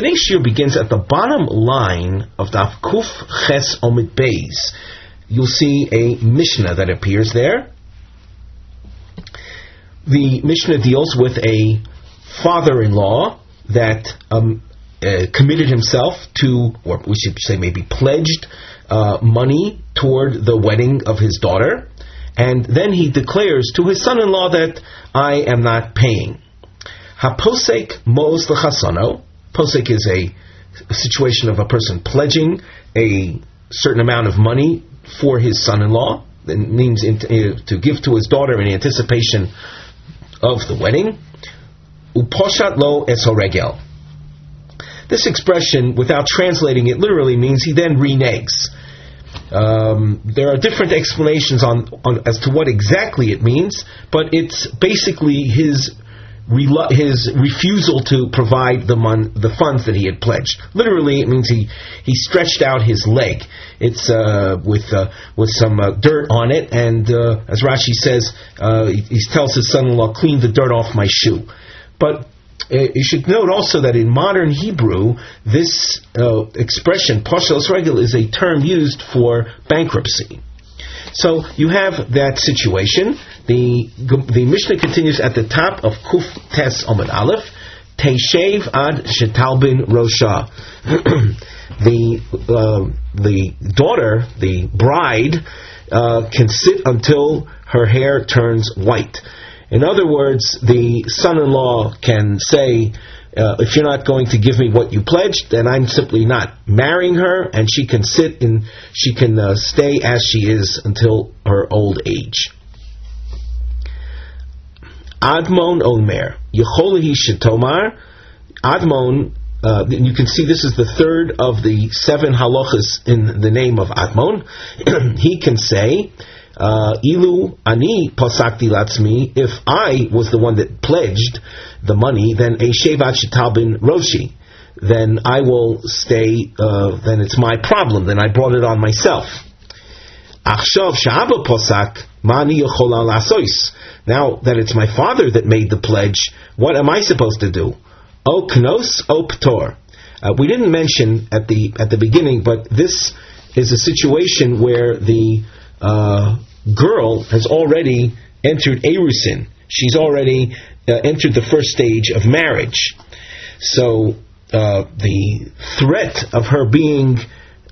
Today's shir begins at the bottom line of Daf Kuf Ches Omid Beis. You'll see a Mishnah that appears there. The Mishnah deals with a father-in-law that um, uh, committed himself to, or we should say maybe pledged uh, money toward the wedding of his daughter, and then he declares to his son-in-law that I am not paying. Haposek mos lechasono. Posek is a, situation of a person pledging a certain amount of money for his son-in-law. It means uh, to give to his daughter in anticipation of the wedding. Uposhat lo esoregel. This expression, without translating it literally, means he then reneges. Um, there are different explanations on, on, as to what exactly it means, but it's basically his his refusal to provide the mon- the funds that he had pledged. Literally, it means he he stretched out his leg. It's uh, with uh, with some uh, dirt on it, and uh, as Rashi says, uh, he, he, tells his son-in-law, "Clean the dirt off my shoe." But you should note also that in modern Hebrew, this expression "pashel regel" is a term used for bankruptcy. So you have that situation. The the Mishnah continues at the top of Kuf Tes Omid Aleph. Teishev ad shetalbin rosha. the uh, the daughter, the bride, uh, can sit until her hair turns white. In other words, the son-in-law can say, uh, if you're not going to give me what you pledged, then I'm simply not marrying her, and she can sit and she can uh, stay as she is until her old age. Admon Omer, Yecholahi Shetomar, Admon, uh, you can see this is the third of the seven halachas in the name of Admon. he can say, Ilu ani posakti latzmi. If I was the one that pledged the money, then a shevat shitabin roshi. Then I will stay. Uh, then it's my problem. Then I brought it on myself. Achshav posak mani. Now that it's my father that made the pledge, what am I supposed to do? O knos o ptor. Uh, we didn't mention at the at the beginning, but this is a situation where the uh, girl has already entered Erusin. She's already uh, entered the first stage of marriage. So uh, the threat of her being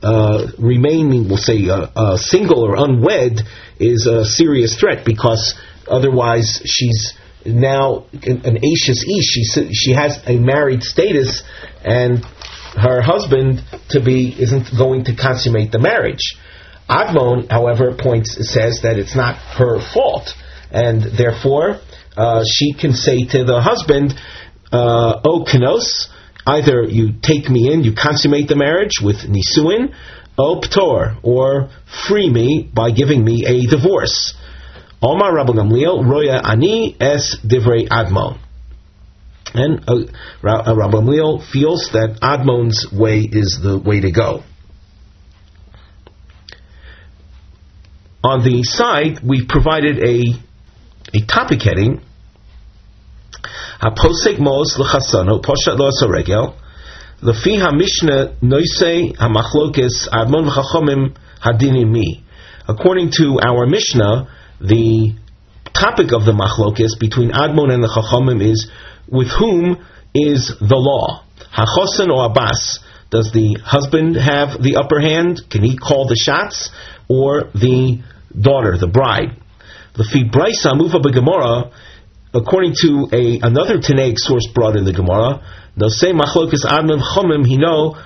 uh, remaining, we'll say, uh, uh, single or unwed is a serious threat because otherwise she's now an Ashes Ish. She, she has a married status and her husband to be isn't going to consummate the marriage. Admon, however, points says that it's not her fault, and therefore uh, she can say to the husband, uh, "O Kenos, either you take me in, you consummate the marriage with nisuin, o ptor, or free me by giving me a divorce." Omar Rabbi Gamliel, Roya Ani es divrei Admon. And uh, Rabbi Gamliel feels that Admon's way is the way to go. On the side, we provided a, a topic heading, Haposek Mos L'chasano, Poshat Lo Regel, Lefi HaMishnah Noisei HaMachlokes Admon V'chachomim Hadinim Mi. According to our Mishnah, the topic of the machlokes between Admon and the Chachamim is with whom is the law? Hachosen or Abbas? Does the husband have the upper hand? Can he call the shots? Or the daughter, the bride? The Fibraisa Mufa Gemara, according to a another Tanaic source brought in the Gemara, say Machlokas Admon Chomim, he know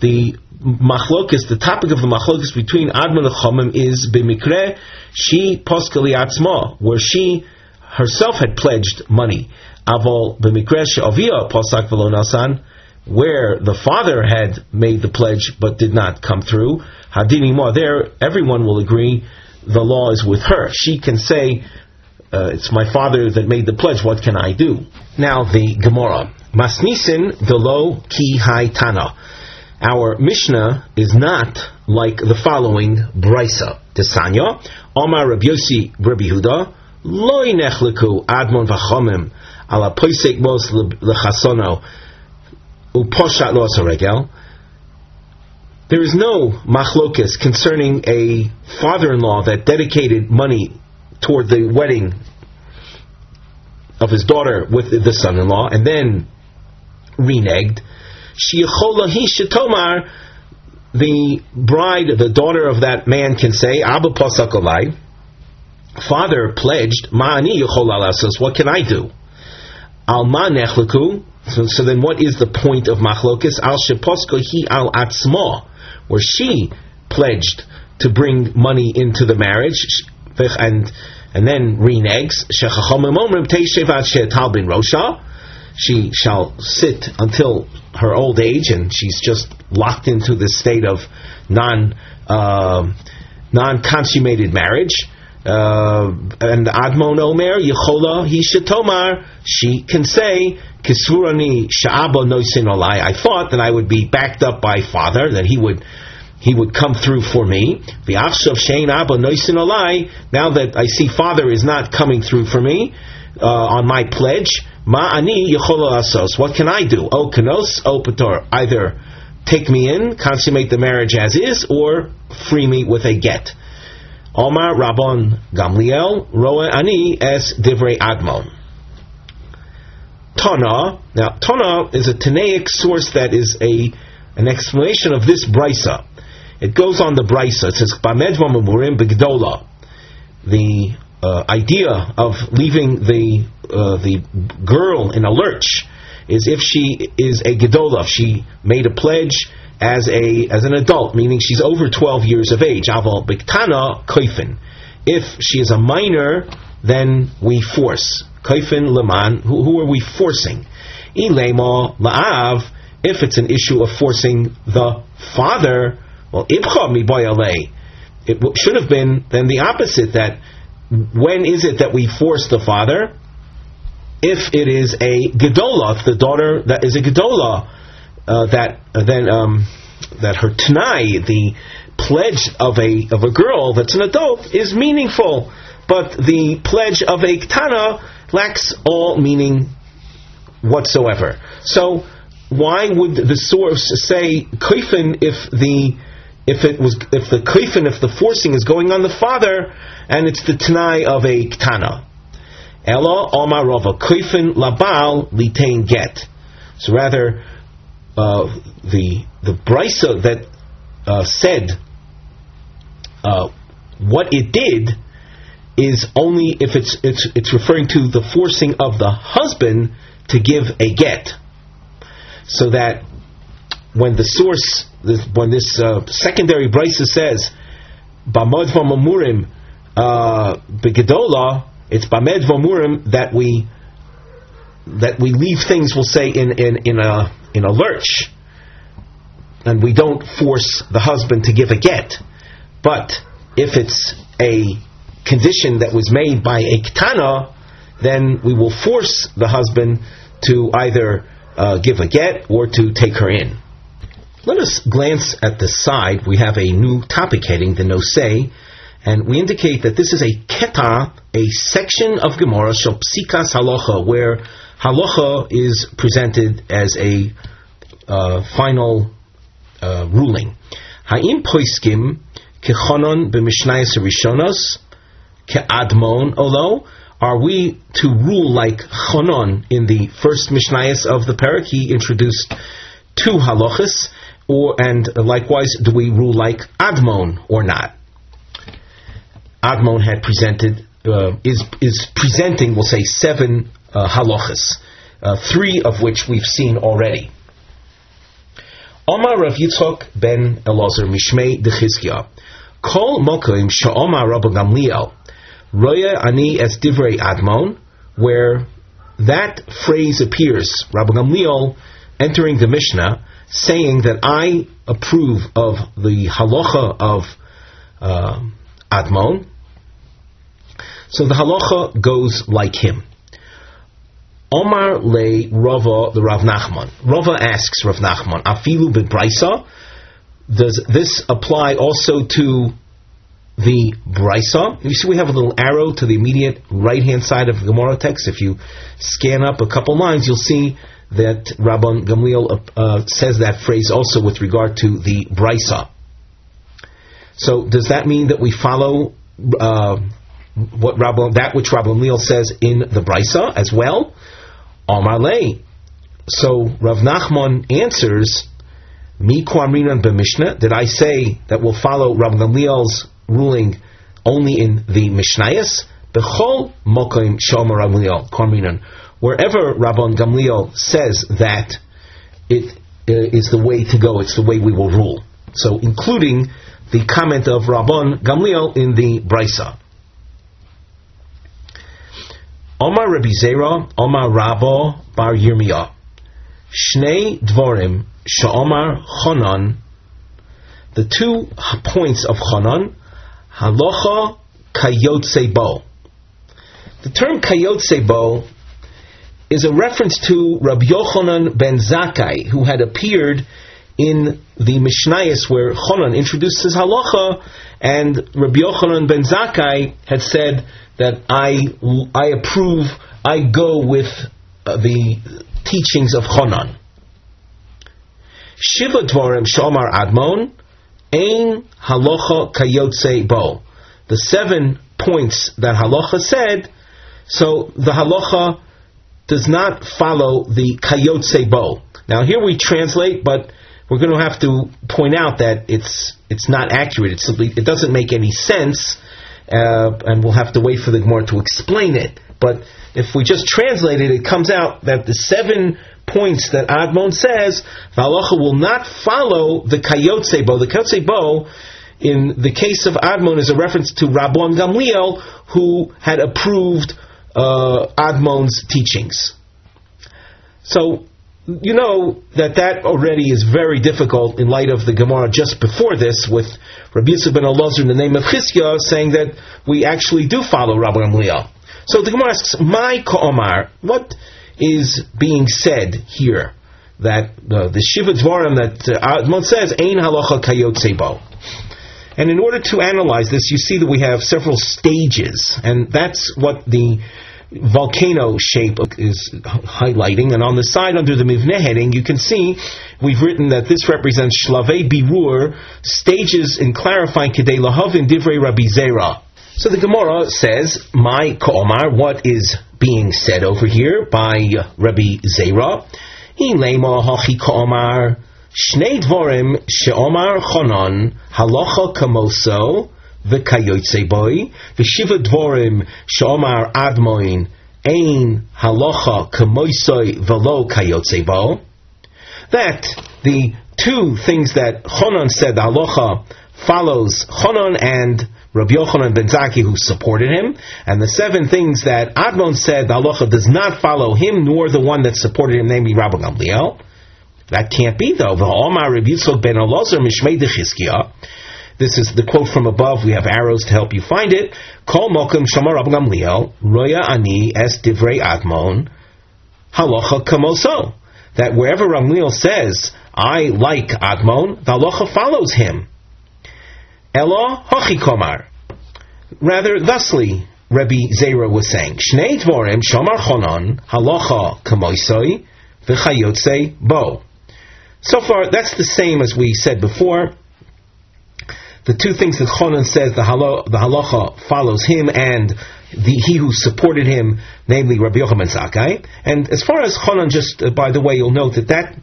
the machlokas, the topic of the machlokas between Admon and Chomim is b'mikre she poskali atzma, where she herself had pledged money. Avol b'mikre she'avia posak v'lo nasan, where the father had made the pledge but did not come through. Hadini more there, everyone will agree the law is with her. She can say, uh, "It's my father that made the pledge. What can I do?" Now the Gemara, Masnisin delo ki hai tana. Our Mishnah is not like the following brisa. Desanya, Omar Rabbi Yossi Rabbi Huda, Loi nechliku admon v'chomim ala poisek mos lechasono. uposhat lo regel. There is no machlokas concerning a father-in-law that dedicated money toward the wedding of his daughter with the son-in-law, and then reneged. Shiachola hi shetomar, the bride, the daughter of that man can say, Abba pasakolai, father pledged, ma'ani yochola what can I do? Alma nechleku, so, so then what is the point of machlokas? Al sheposko hi al atzma, where she pledged to bring money into the marriage, and and then reneges. She shall sit until her old age, and she's just locked into this state of non uh, non consummated marriage. Uh, and Admon Omer Yechola He Shetomar. She can say Kisurani Sha'aba Noisin Olai. I thought that I would be backed up by father, that he would he would come through for me. Now that I see Father is not coming through for me uh, on my pledge, ma'ani asos. What can I do? O kanos, o pator. Either take me in, consummate the marriage as is, or free me with a get. Omar Rabon Gamliel, Roa Ani es Divrei Admon. Tana. Now, Tana is a Tanaic source that is a an explanation of this brisa. It goes on the brisa. It says Bamedva Mamurim Begdola. The uh, idea of leaving the uh, the girl in a lurch is if she is a gedola, she made a pledge as a as an adult, meaning she's over 12 years of age. Aval biktana koifin. If she is a minor, then we force koifin leman. Who, who are we forcing? Ilema laav. If it's an issue of forcing the father well, ibcha miboyale. It should have been then the opposite. That when is it that we force the father? If it is a gedola, if the daughter that is a gedola, uh, that uh, then um, that her tanai, the pledge of a of a girl that's an adult, is meaningful, but the pledge of a ktana lacks all meaning whatsoever. So why would the source say kaifin if the if it was if the kaifin, if the forcing is going on the father, and it's the tanai of a ktana. Ella Omar Rava kaifin labal litain get. So rather, uh, the the brisa that uh, said uh, what it did is only if it's it's it's referring to the forcing of the husband to give a get, so that when the source this, when this uh, secondary brisa says bamod v'mamurim uh, begedola, it's bamed v'mamurim that we that we leave things, we'll say in in in a in a lurch, and we don't force the husband to give a get. But if it's a condition that was made by a ketana, then we will force the husband to either uh, give a get or to take her in. Let us glance at the side. We have a new topic heading, the Nosei, and we indicate that this is a keta, a section of Gemara, Psikas Halacha, where Halacha is presented as a uh, final uh, ruling. Ha'im poiskim kechonon b'mishnayis rishonos ke'admon olo. Are we to rule like Chonon in the first Mishnayos of the parak? He introduced two halachas or and likewise, do we rule like Admon or not? Admon had presented uh, is is presenting, we'll say, seven uh, halachas, uh, three of which we've seen already. Omar Rav Yitzchok ben Elazar Mishmei Dechizkia. Kol Mokim Sha'omar Rabbi Gamliel Roya Ani Es Divrei Admon, where that phrase appears, Rabbi Gamliel entering the Mishnah saying that I approve of the halacha of uh, Admon. So the halacha goes like him. Omar le Rava the Rav Nachman. Rava asks Rav Nachman, Afilu bebrisa. Does this apply also to the brisa? You see, we have a little arrow to the immediate right hand side of the Gemara text. If you scan up a couple lines, you'll see that Rabban Gamliel uh, uh, says that phrase also with regard to the brisa. So does that mean that we follow uh, what Rabban, that which Rabban Gamliel says in the brisa as well? Amar So Rav Nachman answers, Mi Kwamrinan b'Mishnah. Did I say that we'll follow Rabban Gamliel's ruling only in the Mishnayos? Bechol mokim shomer Gamliel Kwamrinan wherever Rabban Gamliel says that it uh, is the way to go, it's the way we will rule. So, including the comment of Rabban Gamliel in the Brisa. Omar Rabbi Zera, Omar Rabbo Bar Yirmiyah. Shnei Dvorim, Sha'omar Chonan. The two points of Chonan, Halacha Kayotse Bo. The term Kayotse Bo is a reference to Rabbi Yochanan ben Zakkai, who had appeared in the Mishnayos where Chonan introduced his halacha, and Rabbi Yochanan ben Zakkai had said that I, I approve, I go with uh, the teachings of Chonan. Shiva Dvarim Shomar Admon, Ein Halacha Kayotse Bo. The seven points that halacha said, so the halacha does not follow the Kayotse Bo. Now here we translate, but we're going to have to point out that it's it's not accurate. It's simply it doesn't make any sense, uh, and we'll have to wait for the Gemara to explain it. But if we just translate it, it comes out that the seven points that Admon says, Valacha will not follow the Kayotse Bo. The Kayotse Bo in the case of Admon is a reference to Rabban Gamliel, who had approved uh, Admon's teachings. So you know that that already is very difficult in light of the Gemara just before this with Rabbi Yisuf ben Elazar in the name of Chizkiah saying that we actually do follow Rabbi Gamliel. So the Gemara asks, "My Ka'omar, what is being said here?" That uh, the Shiva Dvarim that uh, Admon says, "Ein halacha kayot sebo." And in order to analyze this, you see that we have several stages, and that's what the volcano shape is highlighting. And on the side under the Mivne heading, you can see we've written that this represents Shlavei Birur, stages in clarifying Kedei Lahavin Divrei Rabbi Zera. So the Gemara says, My Ka'omar, what is being said over here by Rabbi Zera? He lema hachi Ka'omar. Shnei dvorim she'omar chonon halacha kamoso v'kayotze boy v'shiva dvorim she'omar admoin ein halacha kamoisoi v'lo kayotze bo. That the two things that Chonon said, halacha follows Chonon and Rabbi Yochanan ben Zakkai who supported him, and the seven things that Admon said, the halacha does not follow him, nor the one that supported him, namely Rabbi Gamliel. That can't be though. This is the quote from above. We have arrows to help you find it. Kol mokum shamar Rabbi Gamliel roya ani es divrei admon halacha kamoso. That wherever Gamliel says I like Admon, the halacha follows him. Elo hochi komar. Rather, thusly, Rabbi Zera was saying, Shnei dvorim shamar chonon halacha kamoisoi v'chayotze bo. So far, that's the same as we said before. The two things that Chonan says, the, halo, the halacha follows him and the, he who supported him, namely Rabbi Yochanan Zakkai. And as far as Chonan, just uh, by the way, you'll note that, that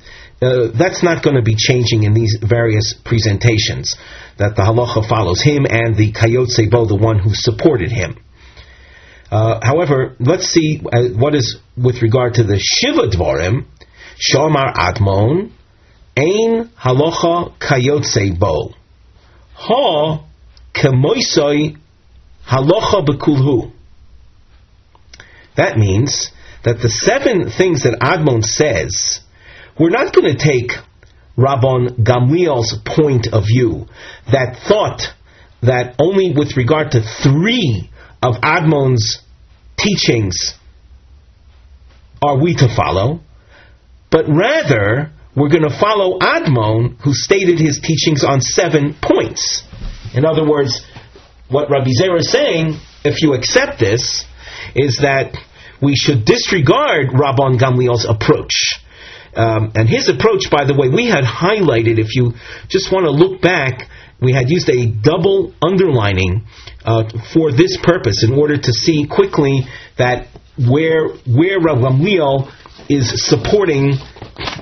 uh, that's not going to be changing in these various presentations. That the halacha follows him and the Kayot Sebo, the one who supported him. Uh, however, let's see uh, what is with regard to the Shiva Dvorim, Shomar Admon, Ein halacha kayotze bo. Ha kemoisoi halacha bekulhu. That means that the seven things that Admon says, we're not going to take Rabban Gamliel's point of view that thought that only with regard to three of Admon's teachings are we to follow, but rather we're going to follow Admon, who stated his teachings on seven points. In other words, what Rabbi Zera is saying, if you accept this, is that we should disregard Rabban Gamliel's approach. Um, and his approach, by the way, we had highlighted, if you just want to look back, we had used a double underlining uh, for this purpose in order to see quickly that where where Rav Gamliel is supporting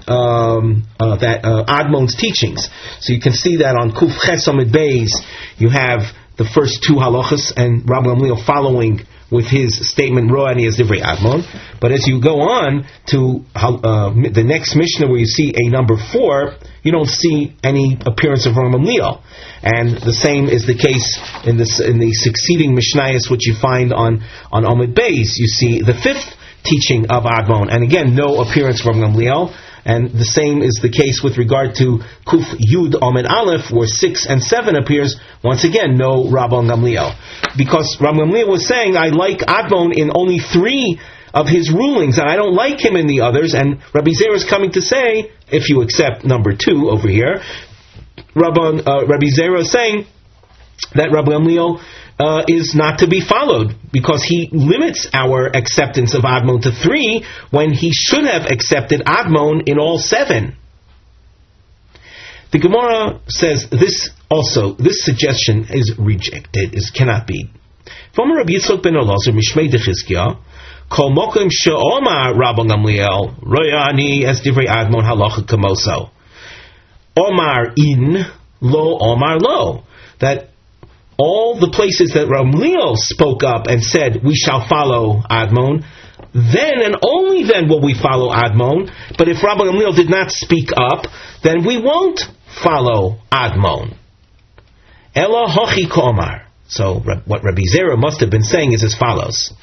um, uh, that uh, Admon's teachings. So you can see that on Kuf Ches Beis, you have the first two halachas and Rav Gamliel following with his statement Roani as Divrei Admon. But as you go on to uh, the next Mishnah where you see a number four, you don't see any appearance of Rav Gamliel. And the same is the case in, in the succeeding Mishnayos which you find on, on Omid Beis. You see the fifth teaching of Admon. And again, no appearance from Gamliel. And the same is the case with regard to Kuf Yud Omen Aleph, where 6 and 7 appears. Once again, no Rabban Gamliel. Because Rabban Gamliel was saying, I like Admon in only three of his rulings, and I don't like him in the others. And Rabbi Zera is coming to say, if you accept number two over here, Rabban, uh, Rabbi Zera is saying that Rabbi Gamliel uh, is not to be followed because he limits our acceptance of Admon to three when he should have accepted Admon in all seven. The Gemara says this also, this suggestion is rejected, is cannot be. From Rabbi Yitzchok ben Elazar, Mishmei Dechizkiah, Kol Mokim She'omar Rabban Gamliel, Royani Es Divrei Admon Halacha Kamoso. Omar in, lo Omar lo. That all the places that Ramliel spoke up and said, we shall follow Admon, then and only then will we follow Admon. But if Rabbi Gamliel did not speak up, then we won't follow Admon. Ella hochi komar. So what Rabbi Zera must have been saying is as follows.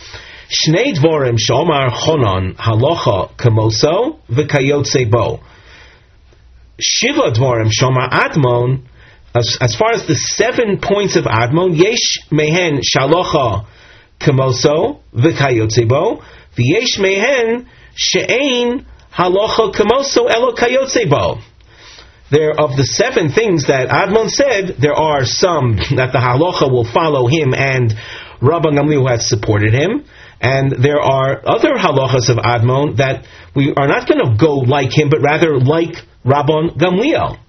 Shnei dvorim shomar chonon halocha kamoso v'kayotze bo. Shiva dvorim shomar admon as, as far as the seven points of Admon, Yesh Mehen Shalocha Kamoso V'Kayotzebo, V'Yesh Mehen She'ein Halocha Kamoso Elo Kayotzebo. There, of the seven things that Admon said, there are some that the halacha will follow him and Rabban Gamliel has supported him, and there are other halachas of Admon that we are not going to go like him, but rather like Rabban Gamliel.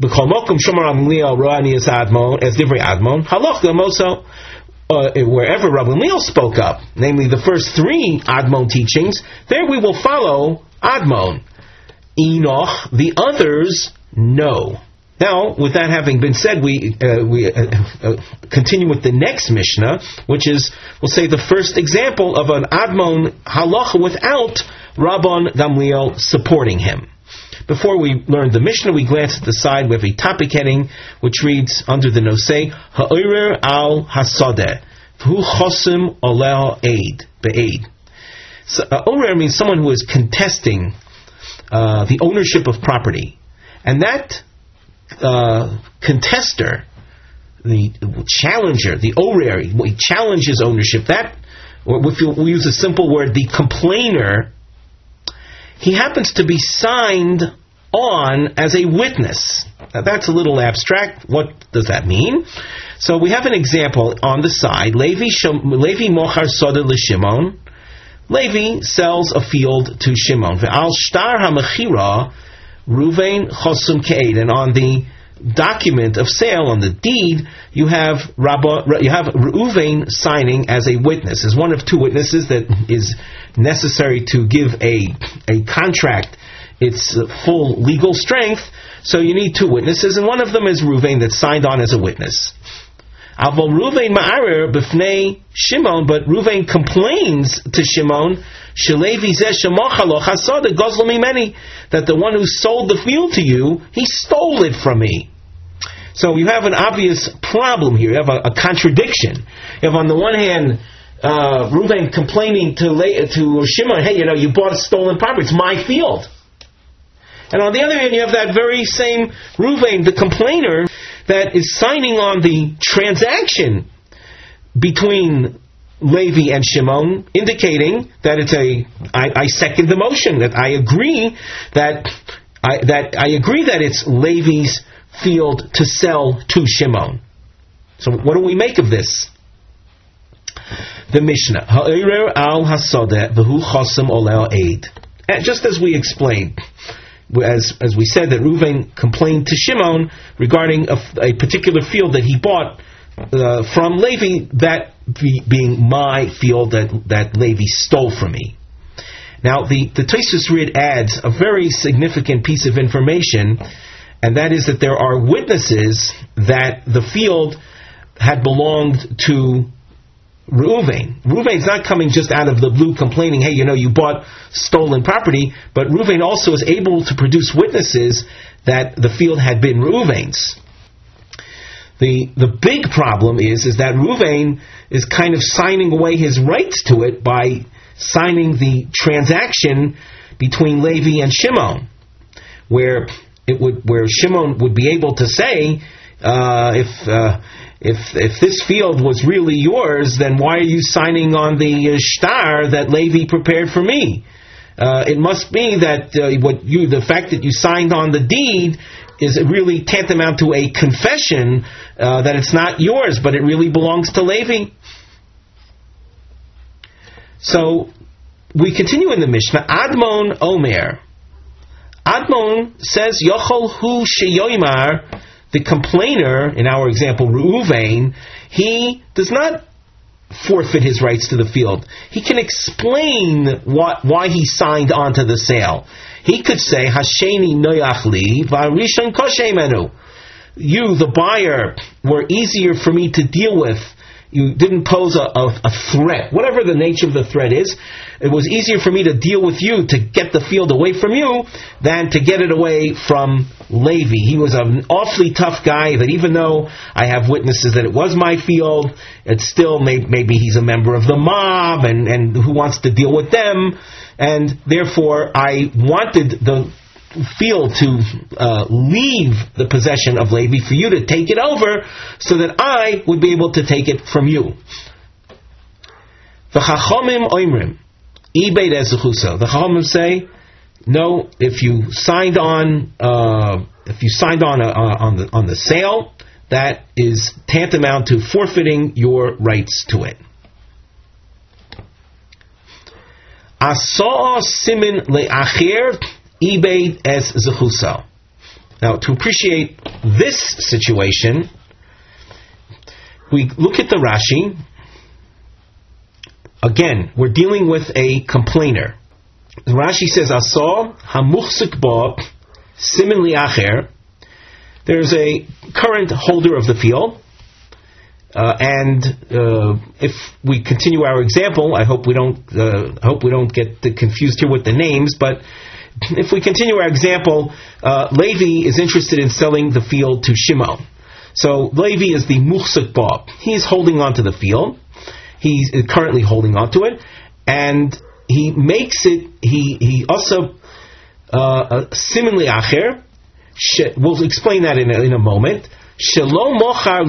B'chol mokum shomer amliel roani as admon as divrei admon halach also. Uh, wherever Rabbi Gamliel spoke up, namely the first three Admon teachings, there we will follow Admon. Enoch, the others, no. Now, with that having been said, we uh, we uh, uh, continue with the next Mishnah, which is, we'll say, the first example of an Admon halacha without Rabban Gamliel supporting him. Before we learn the Mishnah, we glance at the side. We have a topic heading which reads under the Nosei Ha'orer al Hasadeh Hu Chosim Olel Aid Be'aid. So, uh, Orer means someone who is contesting uh, the ownership of property, and that uh, contester, the challenger, the Orer, he challenges ownership. That, or if we use a simple word, the complainer he happens to be signed on as a witness. Now that's a little abstract. What does that mean? So we have an example on the side. Levi, Levi mochar soda l'Shimon. Levi sells a field to Shimon. Ve'al shtar ha'mechira Ruvain chosum ke'ed. And on the document of sale, on the deed, you have Rabba, you have signing as a witness, as one of two witnesses that is necessary to give a a contract its full legal strength. So you need two witnesses, and one of them is Ruvain that signed on as a witness. Aval Ruvain ma'arer b'fnei Shimon, but Ruvain complains to Shimon, Shalevi zeh shemachalo chasada gozlami many, that the one who sold the field to you, he stole it from me. So you have an obvious problem here. You have a, a contradiction. You have on the one hand uh, Reuven complaining to to Shimon, hey, you know, you bought a stolen property. It's my field. And on the other hand, you have that very same Reuven, the complainer, that is signing on the transaction between Levi and Shimon, indicating that it's a. I, I second the motion that I agree that I, that I agree that it's Levi's field to sell to Shimon. So what do we make of this? The Mishnah, Ha'erer al hasodeh v'hu chosem oleo aid. just as we explained, as as we said that Reuven complained to Shimon regarding a, a particular field that he bought uh, from Levi, that be, being my field that that Levi stole from me. Now the the Tosfos Rid adds a very significant piece of information, and that is that there are witnesses that the field had belonged to Reuven. Reuven's not coming just out of the blue complaining, hey, you know, you bought stolen property, but Reuven also is able to produce witnesses that the field had been Reuven's. The, the big problem is, is that Reuven is kind of signing away his rights to it by signing the transaction between Levi and Shimon, where it would, where Shimon would be able to say, uh, if, uh, if if this field was really yours, then why are you signing on the uh, shtar that Levi prepared for me? Uh, it must be that uh, what you the fact that you signed on the deed is really tantamount to a confession uh, that it's not yours, but it really belongs to Levi. So we continue in the Mishnah. Admon Omer. Admon says, Yochol hu sheyoimar the complainer, in our example, Reuven, he does not forfeit his rights to the field. He can explain what, why he signed onto the sale. He could say, Hasheni noyachli v'arishon koshemenu. You, the buyer, were easier for me to deal with you didn't pose a, a, a, threat, whatever the nature of the threat is. It was easier for me to deal with you to get the field away from you than to get it away from Levi. He was an awfully tough guy that even though I have witnesses that it was my field, it's still may, maybe he's a member of the mob and, and who wants to deal with them. And therefore, I wanted the feel to uh, leave the possession of Levi for you to take it over so that I would be able to take it from you. The Chachomim oimrim, ibeit ezuchuso. The Chachomim say, no, if you signed on, uh, if you signed on uh, on the on the sale, that is tantamount to forfeiting your rights to it. Asa simin le'acher Ebayed as Zechusa. Now, to appreciate this situation, we look at the Rashi. Again, we're dealing with a complainer. The Rashi says, Asa hamuchsik ba simin liacher. There's a current holder of the field, uh, and uh, if we continue our example, I hope we don't. Uh, I hope we don't get confused here with the names, but if we continue our example, uh, Levi is interested in selling the field to Shimon. So Levi is the muhsik ba. He's holding on to the field. He's currently holding on to it, and he makes it. He he also uh, similarly acher. We'll explain that in a, in a moment. Shalom mochar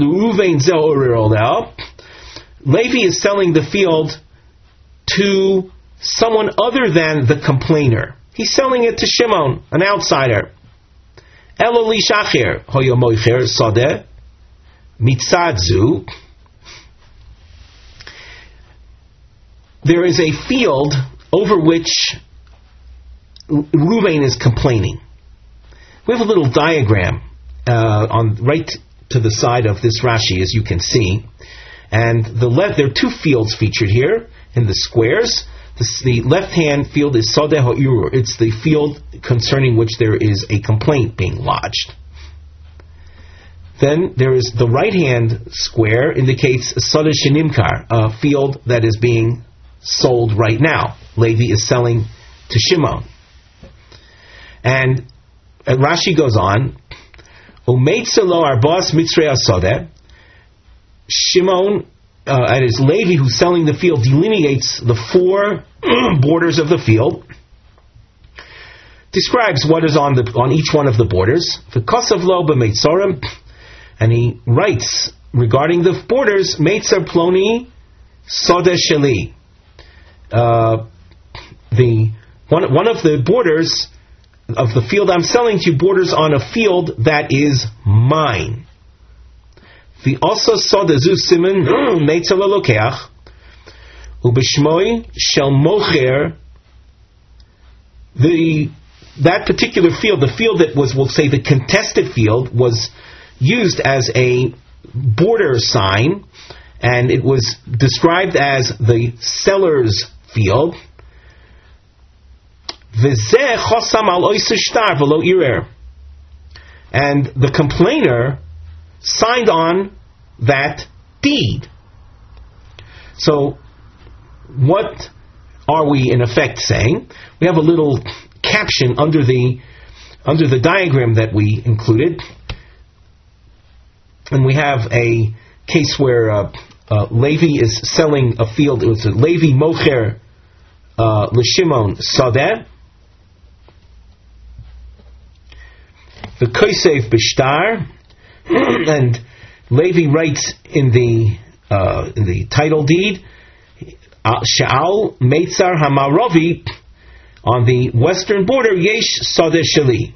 Levi is selling the field to someone other than the complainer. He's selling it to Shimon, an outsider. Eloli Shachir, Hoyomoicher Sadeh, Mitzadzu. There is a field over which Ruvain is complaining. We have a little diagram uh, on right to the side of this Rashi, as you can see, and the left there are two fields featured here in the squares. The, the left-hand field is Sadeh Ha'irur. It's the field concerning which there is a complaint being lodged. Then there is the right-hand square indicates Sadeh Shinimkar, a field that is being sold right now. Levi is selling to Shimon. And, and Rashi goes on, Umeitzelo boss Mitzrei Sadeh, Shimon uh, and it's Levi who's selling the field delineates the four borders of the field, describes what is on the on each one of the borders. Lo and he writes regarding the borders, Meitzer Ploni Sode Sheli. Uh, the one one of the borders of the field I'm selling to you borders on a field that is mine. The also saw the zu simen meitzel hmm, lokeach ubishmoi shel mocher the that particular field, the field that was, we'll say, the contested field, was used as a border sign, and it was described as the seller's field. And the complainer signed on that deed. So, what are we in effect saying? We have a little caption under the under the diagram that we included, and we have a case where uh, uh, Levi is selling a field. It was a Levi Mocher uh, L'Shimon Sadeh. The Kosev Bishtar, and Levi writes in the uh, in the title deed, uh, Sha'al Meitzar Hamarovi on the western border, Yesh Sadeh Shali.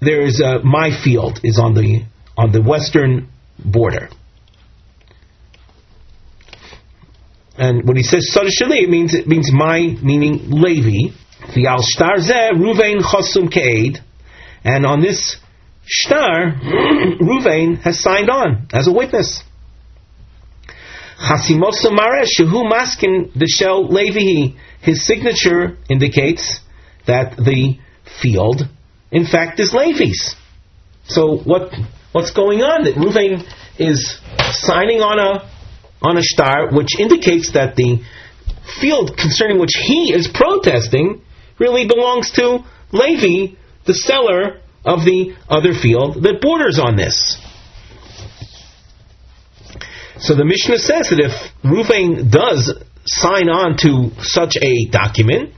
There is a, my field is on the on the western border. And when he says Sadeh it means it means my meaning Levi. The al shtar Ruvain chosum ke'ed, and on this shtar, Ruvain has signed on as a witness. Chasimosa Maresh, Shehu Maskin the Shel Levi. His signature indicates that the field, in fact, is Levi's. So what what's going on? That Ruvain is signing on a on a shtar, which indicates that the field concerning which he is protesting really belongs to Levi, the seller of the other field that borders on this. So the Mishnah says that if Ruvain does sign on to such a document,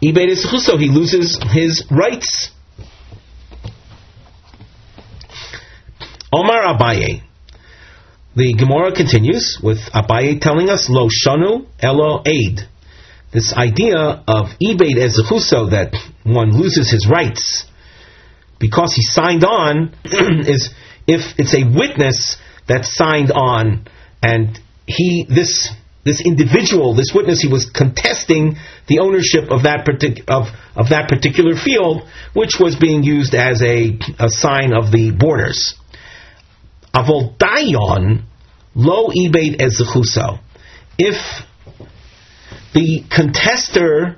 he loses his rights. Omar Abaye. The Gemara continues with Abaye telling us, Lo shanu elo aid. This idea of Ebeid as that one loses his rights because he signed on is if it's a witness that signed on, and he this this individual, this witness, he was contesting the ownership of that partic- of of that particular field, which was being used as a, a sign of the borders. Avol dayon lo ibed ez If the contester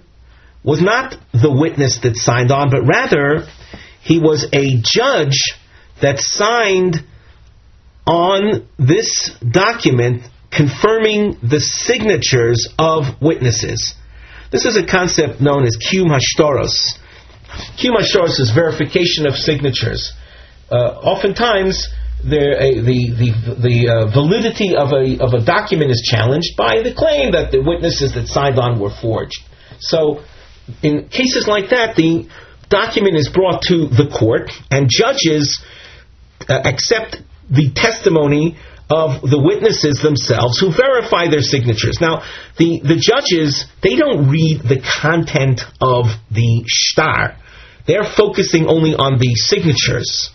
was not the witness that signed on, but rather he was a judge that signed on this document confirming the signatures of witnesses. This is a concept known as Qum Hashtoros. Qum Hashtoros is verification of signatures. Uh, oftentimes, uh, the the, the uh, validity of a, of a document is challenged by the claim that the witnesses that signed on were forged. So, in cases like that, the document is brought to the court, and judges uh, accept the testimony of the witnesses themselves who verify their signatures. Now, the, the judges, they don't read the content of the shtar. They're focusing only on the signatures.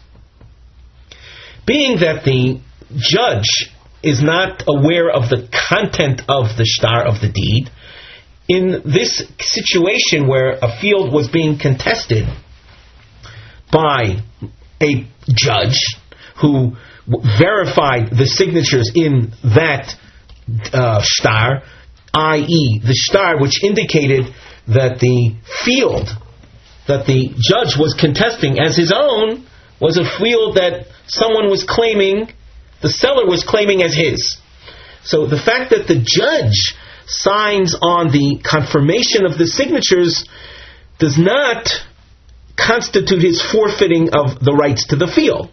Being that the judge is not aware of the content of the shtar of the deed, in this situation where a field was being contested by a judge who verified the signatures in that uh, shtar, i.e., the shtar which indicated that the field that the judge was contesting as his own was a field that someone was claiming, the seller was claiming as his. So the fact that the judge signs on the confirmation of the signatures does not constitute his forfeiting of the rights to the field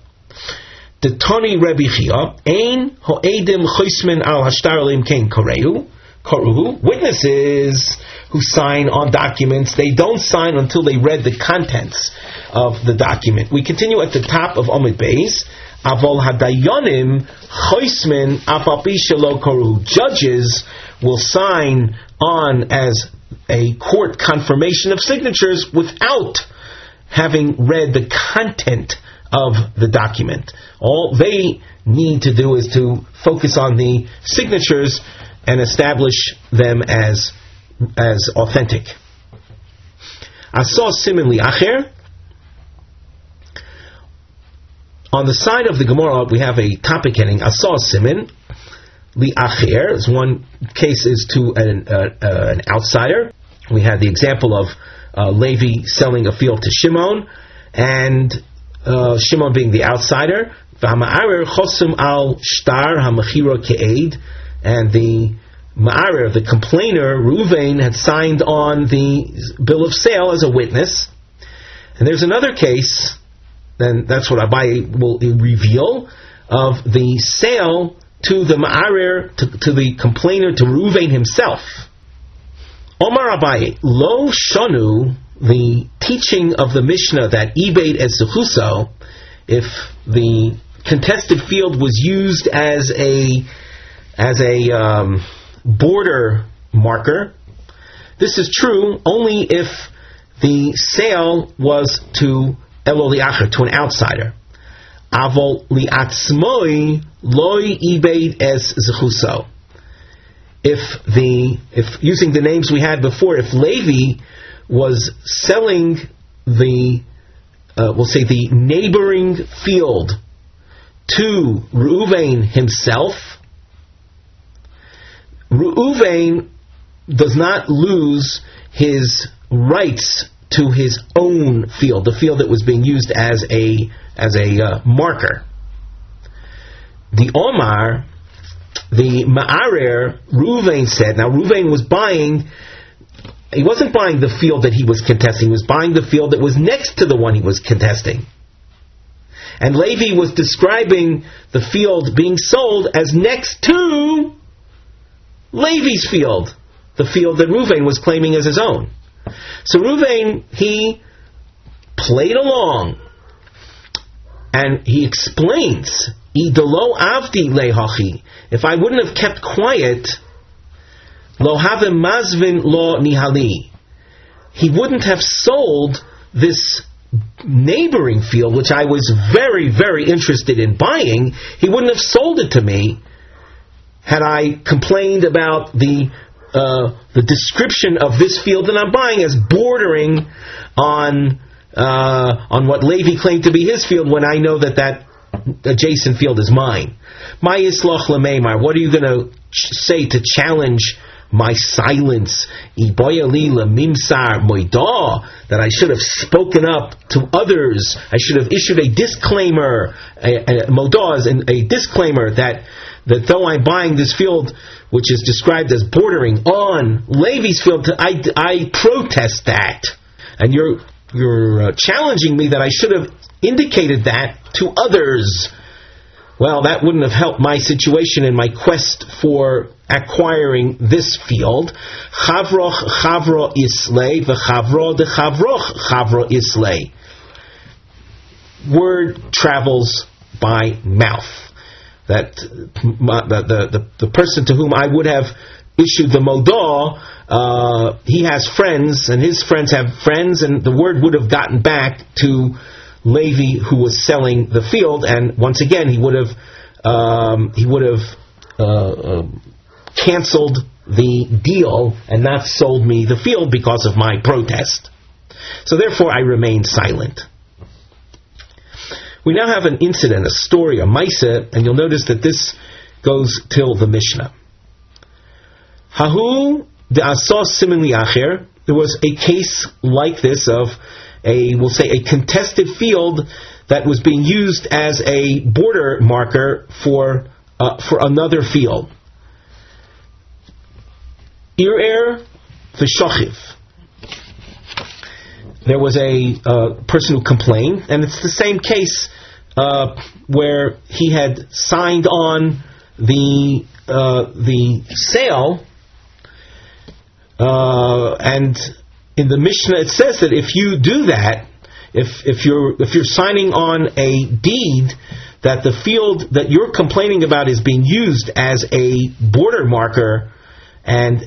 the Tani Rebbe Chia, Ein Ho'edim Choismin al Hashtar Kain Koreu, Koruhu, witnesses who sign on documents, they don't sign until they read the contents of the document. We continue at the top of Omid Beis. Avol Hadayonim Choismin Afapi Shelo Koruhu. Judges will sign on as a court confirmation of signatures without having read the content of the document. All they need to do is to focus on the signatures and establish them as as authentic. Asa simin liacher. On the side of the Gemara, we have a topic heading Asa simin liacher. As one case is to an, uh, uh, an outsider. We had the example of uh, Levi selling a field to Shimon, and uh, Shimon being the outsider. al shtar ke'ed, and the Ma'arer, the complainer, Ruvain, had signed on the bill of sale as a witness. And there's another case, and that's what Abai will reveal, of the sale to the Ma'arer, to, to the complainer, to Ruvain himself. Omar Abai, Lo Shanu, the teaching of the Mishnah that Ebaid as Zechuso, if the contested field was used as a as a um, border marker. This is true only if the sale was to Elol to an outsider. Avol li'atzmoi loy ibeid es zechuso. If the if using the names we had before, if Levi was selling the uh, we'll say the neighboring field to Reuven himself, Reuven does not lose his rights to his own field, the field that was being used as a as a uh, marker. The Omar, the Ma'arer, Ruvain said. Now Ruvain was buying. He wasn't buying the field that he was contesting. He was buying the field that was next to the one he was contesting. And Levi was describing the field being sold as next to Levi's field, the field that Ruvain was claiming as his own. So Ruvain, he played along and he explains, avdi lehachi. If I wouldn't have kept quiet, lo havim mazvin lo nihali. He wouldn't have sold this neighboring field, which I was very, very interested in buying. He wouldn't have sold it to me had I complained about the uh, the description of this field that I'm buying as bordering on uh, on what Levi claimed to be his field when I know that that adjacent field is mine. My islach lemeimar. What are you going to say to challenge my silence? That I should have spoken up to others. I should have issued a disclaimer. A, a, a disclaimer that that though I'm buying this field, which is described as bordering on Levi's field, I, I protest that. And you're, you're uh, challenging me that I should have indicated that to others. Well, that wouldn't have helped my situation in my quest for acquiring this field. Chavroch chavro islay, v'chavro de chavroch chavro islay. Word travels by mouth that the, the, the person to whom I would have issued the modah, uh, he has friends, and his friends have friends, and the word would have gotten back to Levi, who was selling the field, and once again he would have um, he would have uh, uh, canceled the deal and not sold me the field because of my protest. So therefore, I remained silent. We now have an incident, a story, a maisa, and you'll notice that this goes till the Mishnah. Hahu de asos simin acher. There was a case like this of a, we'll say, a contested field that was being used as a border marker for uh, for another field. Ir the v'shochiv there was a uh, person who complained, and it's the same case uh, where he had signed on the uh, the sale, uh, and in the Mishnah it says that if you do that, if if you're if you're signing on a deed that the field that you're complaining about is being used as a border marker and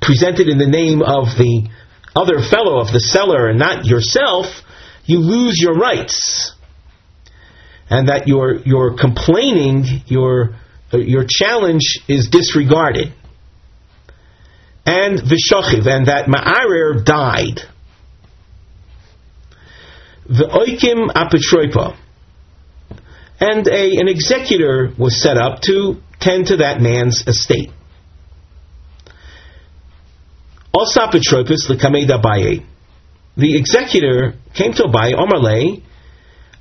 presented in the name of the other fellow of the seller and not yourself, you lose your rights. And that your your complaining, your your challenge is disregarded. And Vishachiv, and that Ma'arer died. the oikim apetroipa, and a, an executor was set up to tend to that man's estate. Also apetropis lekamei Abaye. The executor came to Abaye, Omarle,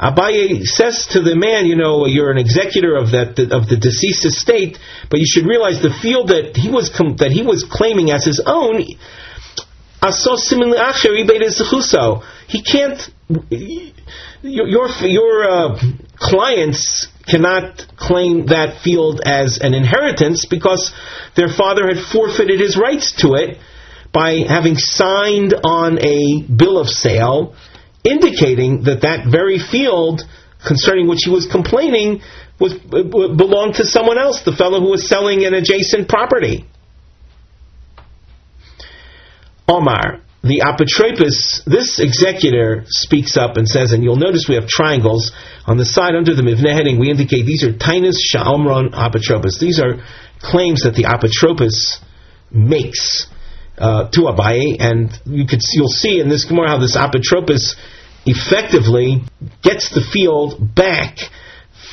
Abaye says to the man, you know, you're an executor of that of the deceased estate, but you should realize the field that he was that he was claiming as his own. He can't. Your your, your uh, clients cannot claim that field as an inheritance because their father had forfeited his rights to it by having signed on a bill of sale indicating that that very field concerning which he was complaining was belonged to someone else, the fellow who was selling an adjacent property. Omar, the apotropos, this executor speaks up and says, and you'll notice we have triangles on the side under the mivne heading. We indicate these are tainus sha'omron apotropos. These are claims that the apotropos makes uh, to Abaye, and you could you'll see in this Gemara how this apotropos effectively gets the field back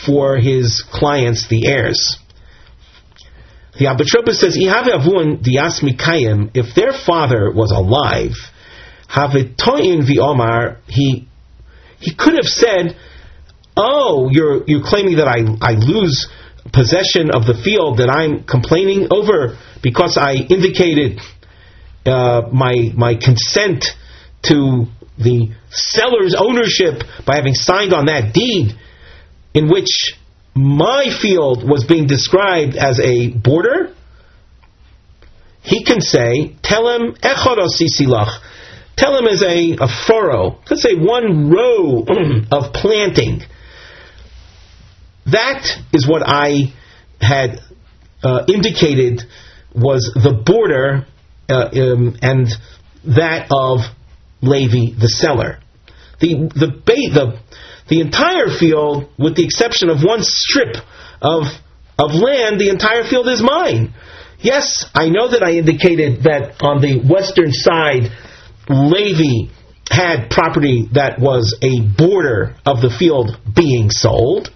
for his clients, the heirs. The apotropos says, if their father was alive, he he could have said, "Oh, you're you're claiming that I I lose possession of the field that I'm complaining over because I indicated uh, my my consent to the seller's ownership by having signed on that deed in which my field was being described as a border, he can say, tell him echorosisilach. Tell him as a, a furrow, let's say one row of planting. That is what I had uh, indicated was the border uh, um, and that of Levi the seller. The the the the entire field, with the exception of one strip of of land, the entire field is mine. Yes, I know that I indicated that on the western side, Levi had property that was a border of the field being sold.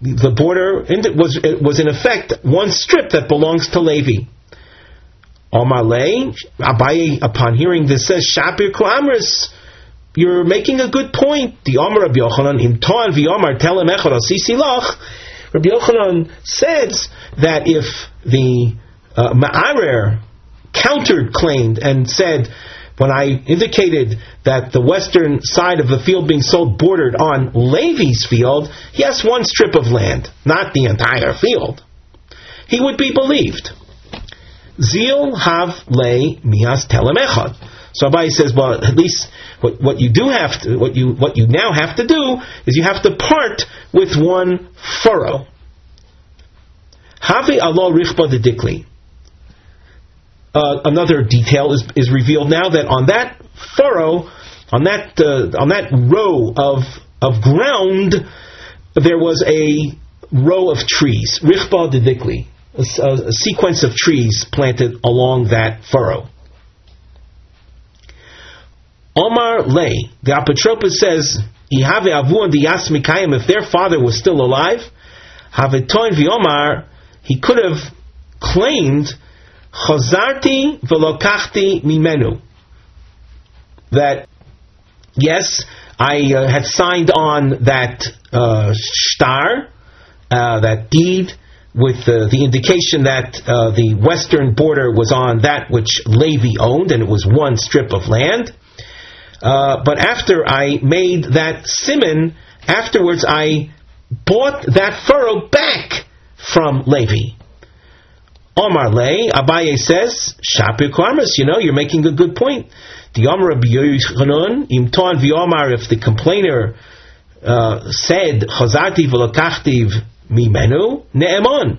The border was was in effect one strip that belongs to Levi. Omale, Abaye, upon hearing this, says, Shapir Kuamris, you're making a good point. The Omer Rabbi Yochanan, Im Toan V'Omar, tell him Echad Sisilach. Rabbi Yochanan says that if the uh, Ma'arer countered claimed and said, when I indicated that the western side of the field being sold bordered on Levi's field, yes, one strip of land, not the entire field, he would be believed. Zil have lay mias telemechad. So Abai says, well, at least what, what you do have to, what you what you now have to do is you have to part with one furrow. Have Allah richba the dikli. Uh, another detail is, is revealed now that on that furrow, on that uh, on that row of of ground, there was a row of trees. Richba the dikli a, a sequence of trees planted along that furrow. Omar Lay, the apotropos says, Ihave avu and if their father was still alive, Havetoin v'omar, he could have claimed, Chazarti velokachti mimenu. That, yes, I uh, had signed on that uh, shtar, uh, that deed, with uh, the indication that uh, the western border was on that which Levi owned, and it was one strip of land. Uh, but after I made that simon, afterwards I bought that furrow back from Levi. Omar Le, Abaye says, Shapir Karmas, you know, you're making a good point. The Omar Im Ton Omar, if the complainer uh, said, Chazati v'lokachtiv mimenu ne'eman.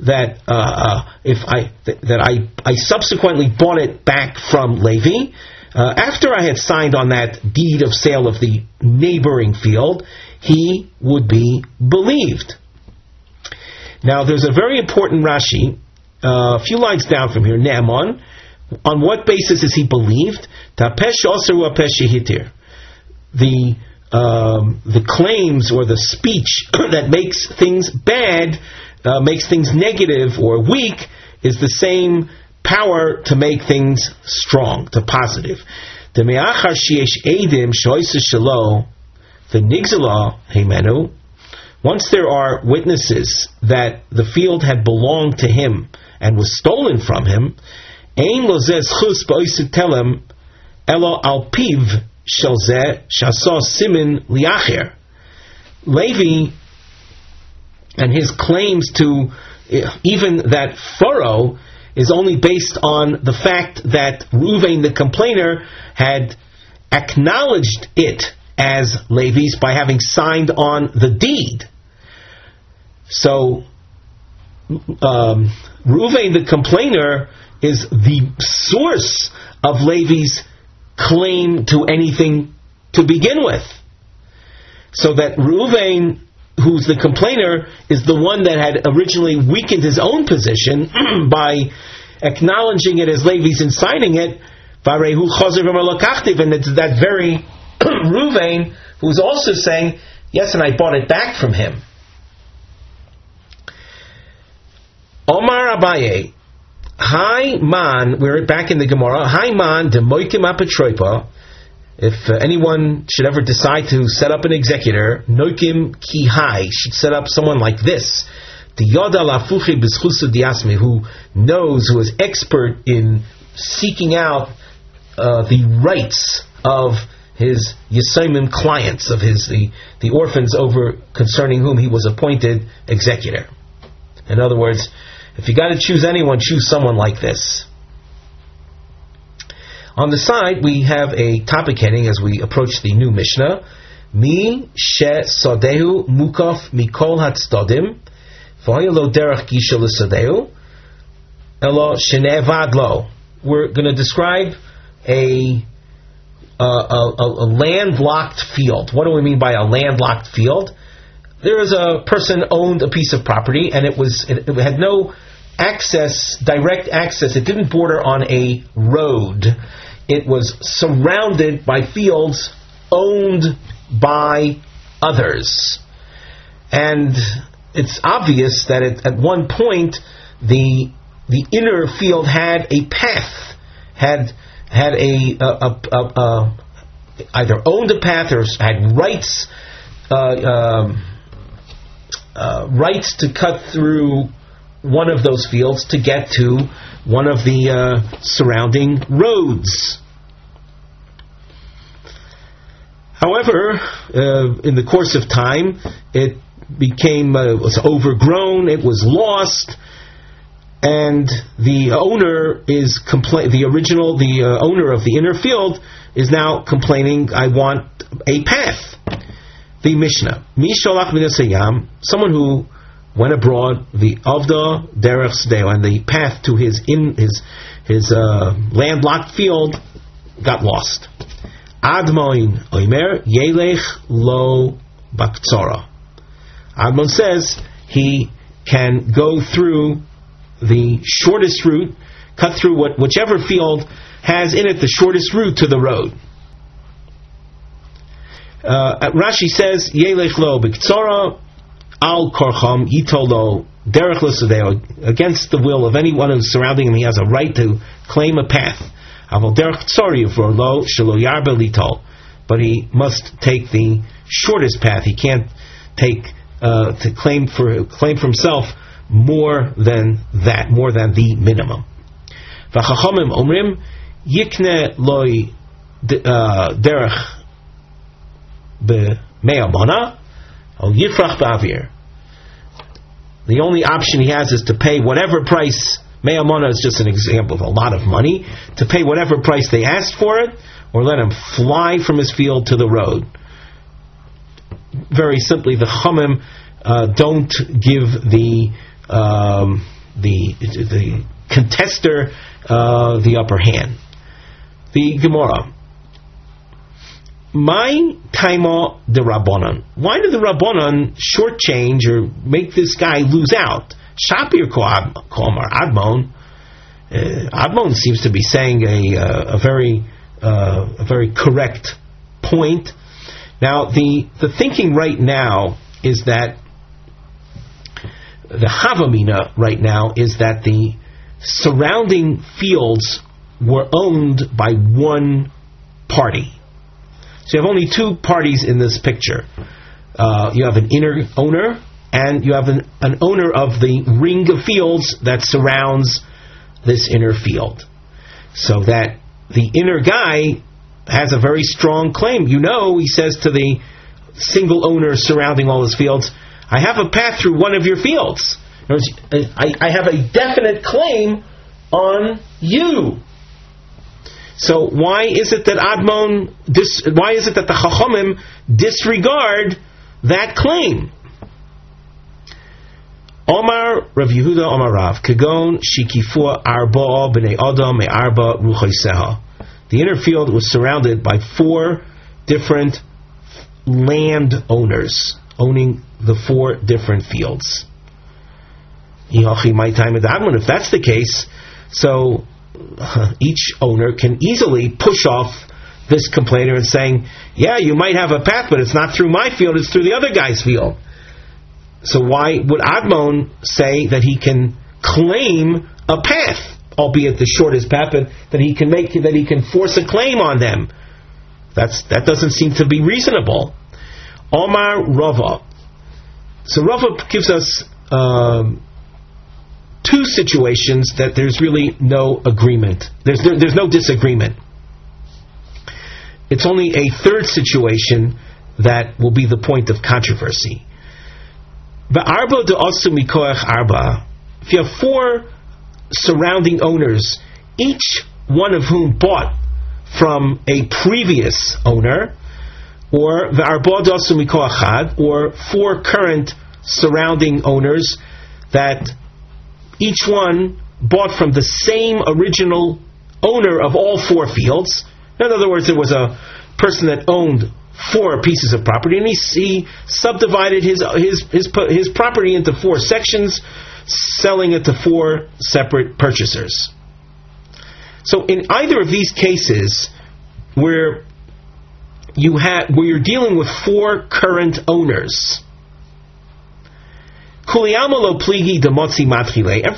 That uh, uh, if I th- that I I subsequently bought it back from Levi uh, after I had signed on that deed of sale of the neighboring field, he would be believed. Now there's a very important Rashi, uh, a few lines down from here. Ne'eman. On what basis is he believed? Tapesh also apesh The um, the claims or the speech that makes things bad, uh, makes things negative or weak, is the same power to make things strong, to positive. Once there are witnesses that the field had belonged to him and was stolen from him, shelzeh shasa simin liacher. Levi and his claims to even that furrow is only based on the fact that Ruvain the complainer had acknowledged it as Levi's by having signed on the deed. So, um, Ruvain the complainer is the source of Levi's claim to anything to begin with. So that Ruvain who's the complainer, is the one that had originally weakened his own position by acknowledging it as Levi's and signing it. And it's that very Ruvain who's also saying, Yes, and I bought it back from him. Omar Abaye, Hi man, we're back in the Gemara. Hi man, demoikim apatroipa if uh, anyone should ever decide to set up an executor, Nokim Kihai should set up someone like this. The Yoda Lafuchi Bizchusu Diasmi, who knows, who is expert in seeking out uh, the rights of his Yisaimim clients, of his the, the orphans over concerning whom he was appointed executor. In other words, if you got to choose anyone, choose someone like this. On the side, we have a topic heading as we approach the new Mishnah. Mi she sodehu mukaf mikol hatzdodim v'hoyelo derech gisha l'sodehu elo lo. We're going to describe a a, a, a, landlocked field. What do we mean by a landlocked field? There is a person owned a piece of property, and it was it, it had no access, direct access. It didn't border on a road it was surrounded by fields owned by others. And it's obvious that it, at one point the the inner field had a path, had had a, a, a, a either owned a path or had rights uh, um, uh, rights to cut through one of those fields to get to one of the uh, surrounding roads. However, uh, in the course of time, it became uh, was overgrown. It was lost, and the owner is compla- The original, the uh, owner of the inner field, is now complaining. I want a path. The Mishnah, Misholach Minasayam, someone who went abroad, the Avda Derech Sdeo, and the path to his in his his uh, landlocked field got lost. Yelech Lo. Admon says he can go through the shortest route, cut through what, whichever field has in it the shortest route to the road. Uh, Rashi says Yelech Lo Baktsora Al Korcham Yitolo Derech Lo Against the will of anyone who's surrounding him, he has a right to claim a path. But he must take the shortest path. He can't take uh, to claim for claim for himself more than that, more than the minimum. V'chachamim omrim yikne loy uh, derech al yifrach ba'avir. The only option he has is to pay whatever price Me'amona is just an example of a lot of money to pay whatever price they asked for it, or let him fly from his field to the road. Very simply, the Chumim uh, don't give the um, the the contester uh, the upper hand. The Gemara. My taima the Rabbanon. Why did the Rabbanon shortchange or make this guy lose out? Shapir Komar Admon. Uh, Admon seems to be saying a, uh, a very uh, a very correct point. Now, the, the thinking right now is that the Havamina right now is that the surrounding fields were owned by one party. So you have only two parties in this picture. Uh, you have an inner owner, and you have an, an owner of the ring of fields that surrounds this inner field. So that the inner guy has a very strong claim. You know, he says to the single owner surrounding all his fields, I have a path through one of your fields. Words, I, I have a definite claim on you. So why is it that Admon, dis, why is it that the Chachamim disregard that claim? Omar Rav Yehuda Omar Rav Kagon Shikifua Arba Bnei Adam Arba Ruchaiseha. The inner field was surrounded by four different land owners owning the four different fields. If that's the case, so each owner can easily push off this complainer and saying, "Yeah, you might have a path, but it's not through my field; it's through the other guy's field." So why would Admon say that he can claim a path, albeit the shortest path, but that he can make that he can force a claim on them? That's that doesn't seem to be reasonable. Omar Rava. So Rava gives us um, two situations that there's really no agreement. There's there, there's no disagreement. It's only a third situation that will be the point of controversy. Arba de mikoach arba. If you have four surrounding owners, each one of whom bought from a previous owner, or the arba de or four current surrounding owners that each one bought from the same original owner of all four fields. In other words, there was a person that owned four pieces of property, and he, he subdivided his, his, his, his property into four sections, selling it to four separate purchasers. So, in either of these cases, where you have where you're dealing with four current owners,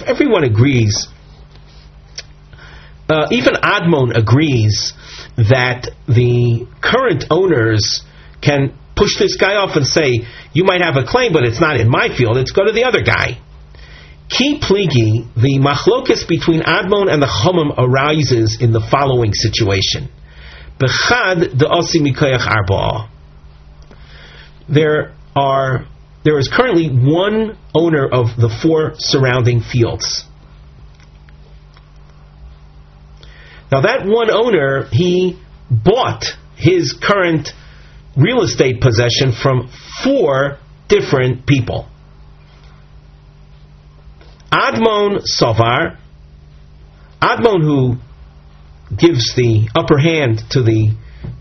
Everyone agrees. Uh, even Admon agrees that the current owners can push this guy off and say, "You might have a claim, but it's not in my field. It's go to the other guy." Ki pligi, the machlokas between Admon and the Chomim arises in the following situation: Bechad the osi mikoyach arba. There are there is currently one owner of the four surrounding fields. Now, that one owner, he bought his current real estate possession from four different people. Admon Sovar, Admon who gives the upper hand to the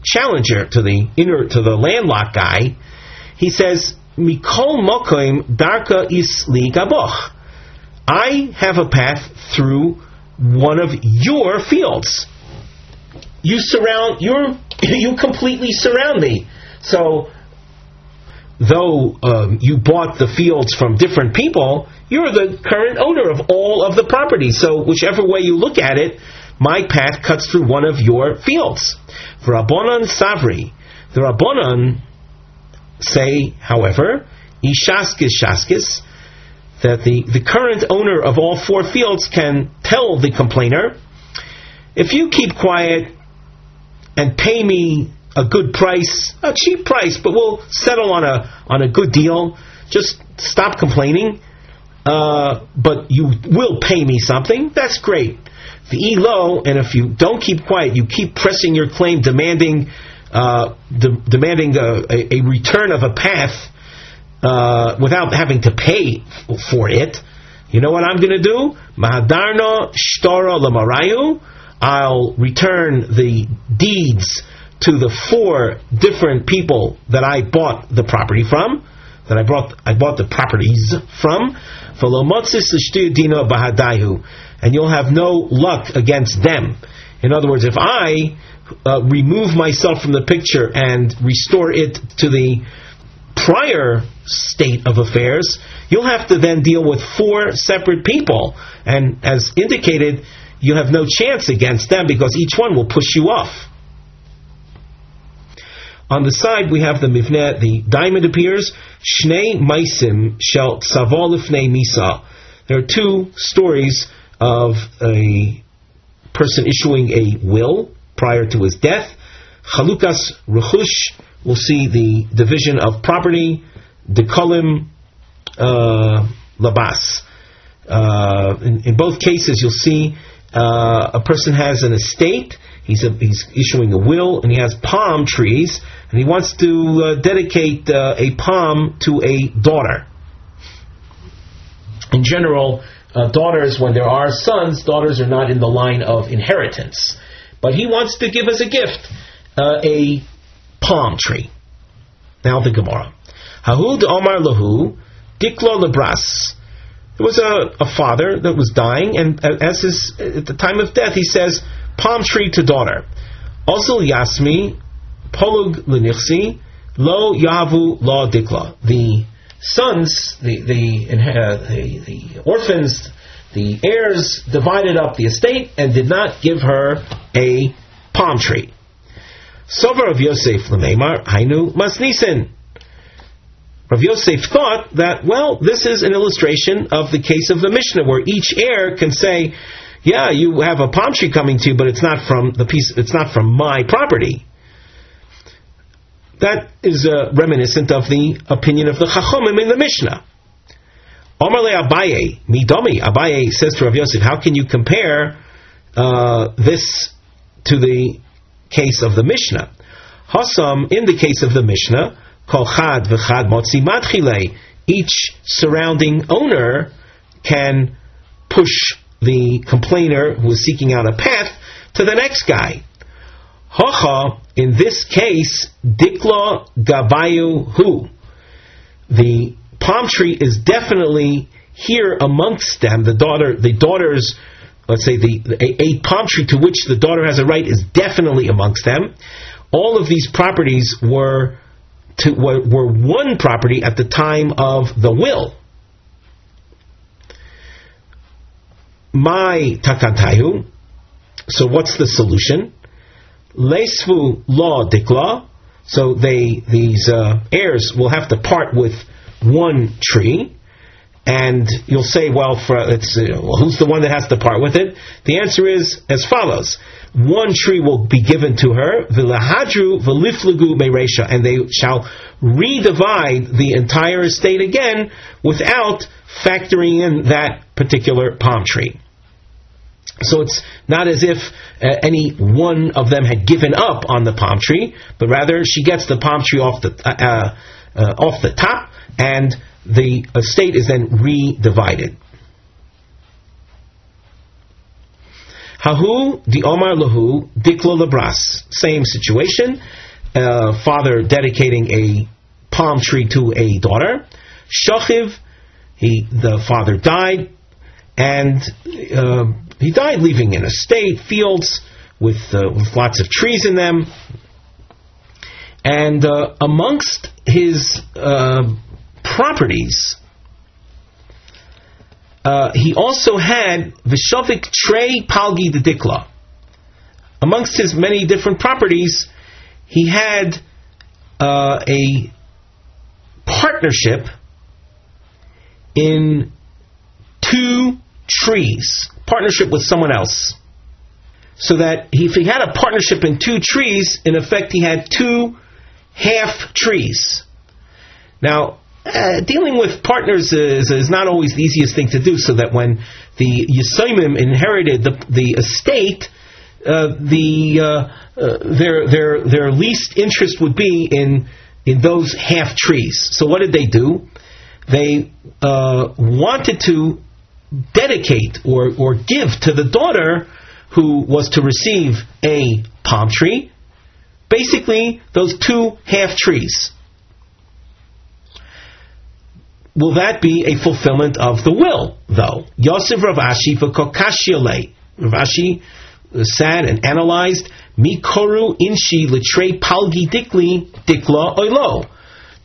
challenger, to the inner, to the landlocked guy, he says, Mikol Mokoim Darka Isli Gaboch. I have a path through one of your fields. You surround you you completely surround me. So though um, you bought the fields from different people, you're the current owner of all of the property. So whichever way you look at it, my path cuts through one of your fields. Rabbanon Savri, the Rabbanon say, however, Ishaskis Shaskis, that the, the current owner of all four fields can tell the complainer, if you keep quiet and pay me a good price, a cheap price, but we'll settle on a on a good deal. Just stop complaining. Uh, but you will pay me something. That's great. The elo, and if you don't keep quiet, you keep pressing your claim, demanding uh, de- demanding a, a, a, return of a path uh, without having to pay for it. You know what I'm going to do? Mahadarno shtara lamarayu. I'll return the deeds to the four different people that I bought the property from, that I bought I bought the properties from. And you'll have no luck against them. In other words, if I uh, remove myself from the picture and restore it to the prior state of affairs, you'll have to then deal with four separate people. And as indicated, you have no chance against them because each one will push you off. On the side, we have the mivne, the diamond appears. Shnei maisim shel tzavol misa. There are two stories of a person issuing a will prior to his death. Chalukas rechush, we'll see the division of property. Dekolim uh, labas. Uh, in, in, both cases, you'll see uh, a person has an estate. He's, a, he's issuing a will, and he has palm trees, and he wants to uh, dedicate uh, a palm to a daughter. In general, uh, daughters, when there are sons, daughters are not in the line of inheritance. But he wants to give as a gift uh, a palm tree. Now the Gemara. Hahud Omar Lahu, Diklo Lebras. There was a, a father that was dying, and as his, at the time of death, he says, palm tree to daughter. Also Yasmi, Polug Lenichsi, Lo Yavu Lo Dikla. The sons, the, the, uh, the, the orphans, the heirs divided up the estate and did not give her a palm tree. Sover of Yosef Lememar, Hainu Masnisen. Rav Yosef thought that, well, this is an illustration of the case of the Mishnah, where each heir can say, yeah, you have a palm tree coming to you, but it's not from the piece, it's not from my property. That is uh, reminiscent of the opinion of the Chachomim in the Mishnah. Omarle Abaye, Midomi, Abaye says to Rav Yosef, how can you compare uh, this to the case of the Mishnah? Hasam, in the case of the Mishnah, Kol chad v'chad motzi matchile. Each surrounding owner can push the complainer who is seeking out a path to the next guy. Hacha, in this case, dikla gabayu hu. The palm tree is definitely here amongst them. The daughter, the daughters, let's say the a, a palm tree to which the daughter has a right is definitely amongst them. All of these properties were to, were, were one property at the time of the will. My takantayu. So what's the solution? Lesvu law dikla. So they these uh, heirs will have to part with one tree, and you'll say, well, for it's uh, well, who's the one that has to part with it? The answer is as follows: one tree will be given to her, v'lahadru v'liflagu meresha, and they shall redivide the entire estate again without factoring in that particular palm tree. So it's not as if uh, any one of them had given up on the palm tree, but rather she gets the palm tree off the uh, uh, off the top, and the estate is then redivided. Hahu di Omar Lahu Diklo Labras. Same situation. Uh, father dedicating a palm tree to a daughter. Shachiv, he the father died, and uh, he died leaving an estate, fields with uh, with lots of trees in them. And uh, amongst his uh, properties uh, he also had Vishovik Trey Palgi de Dikla. Amongst his many different properties, he had uh, a partnership in two trees, partnership with someone else. So that if he had a partnership in two trees, in effect he had two half trees. Now, uh, dealing with partners is, is, not always the easiest thing to do. So that when the Yisoimim inherited the, the estate, uh, the uh, uh, their their their least interest would be in in those half trees. So what did they do? They uh, wanted to dedicate or or give to the daughter who was to receive a palm tree, basically those two half trees will that be a fulfillment of the will, though? Yosef Rav Ashi for Kokashiole. Rav Ashi sat and analyzed. Mikoru inshi litre palgi dikli dikla oilo.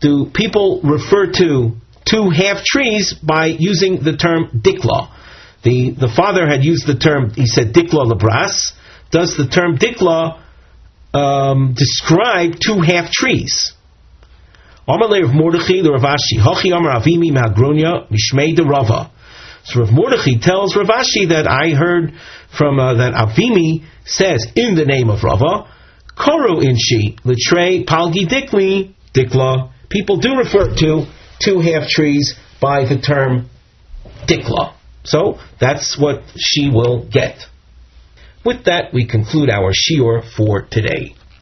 Do people refer to two half trees by using the term dikla? The, the father had used the term, he said dikla labras. Does the term dikla um, describe two half trees? Amalei of Mordechai, the Rav Ashi, Hachi Amar Avimi Magronya, Mishmei de Rava. So Rav Mordechai tells Rav Ashi that I heard from uh, that Avimi says in the name of Rava, Koru inshi litre palgi dikli dikla. People do refer to two half trees by the term dikla. So that's what she will get. With that, we conclude our shiur for today.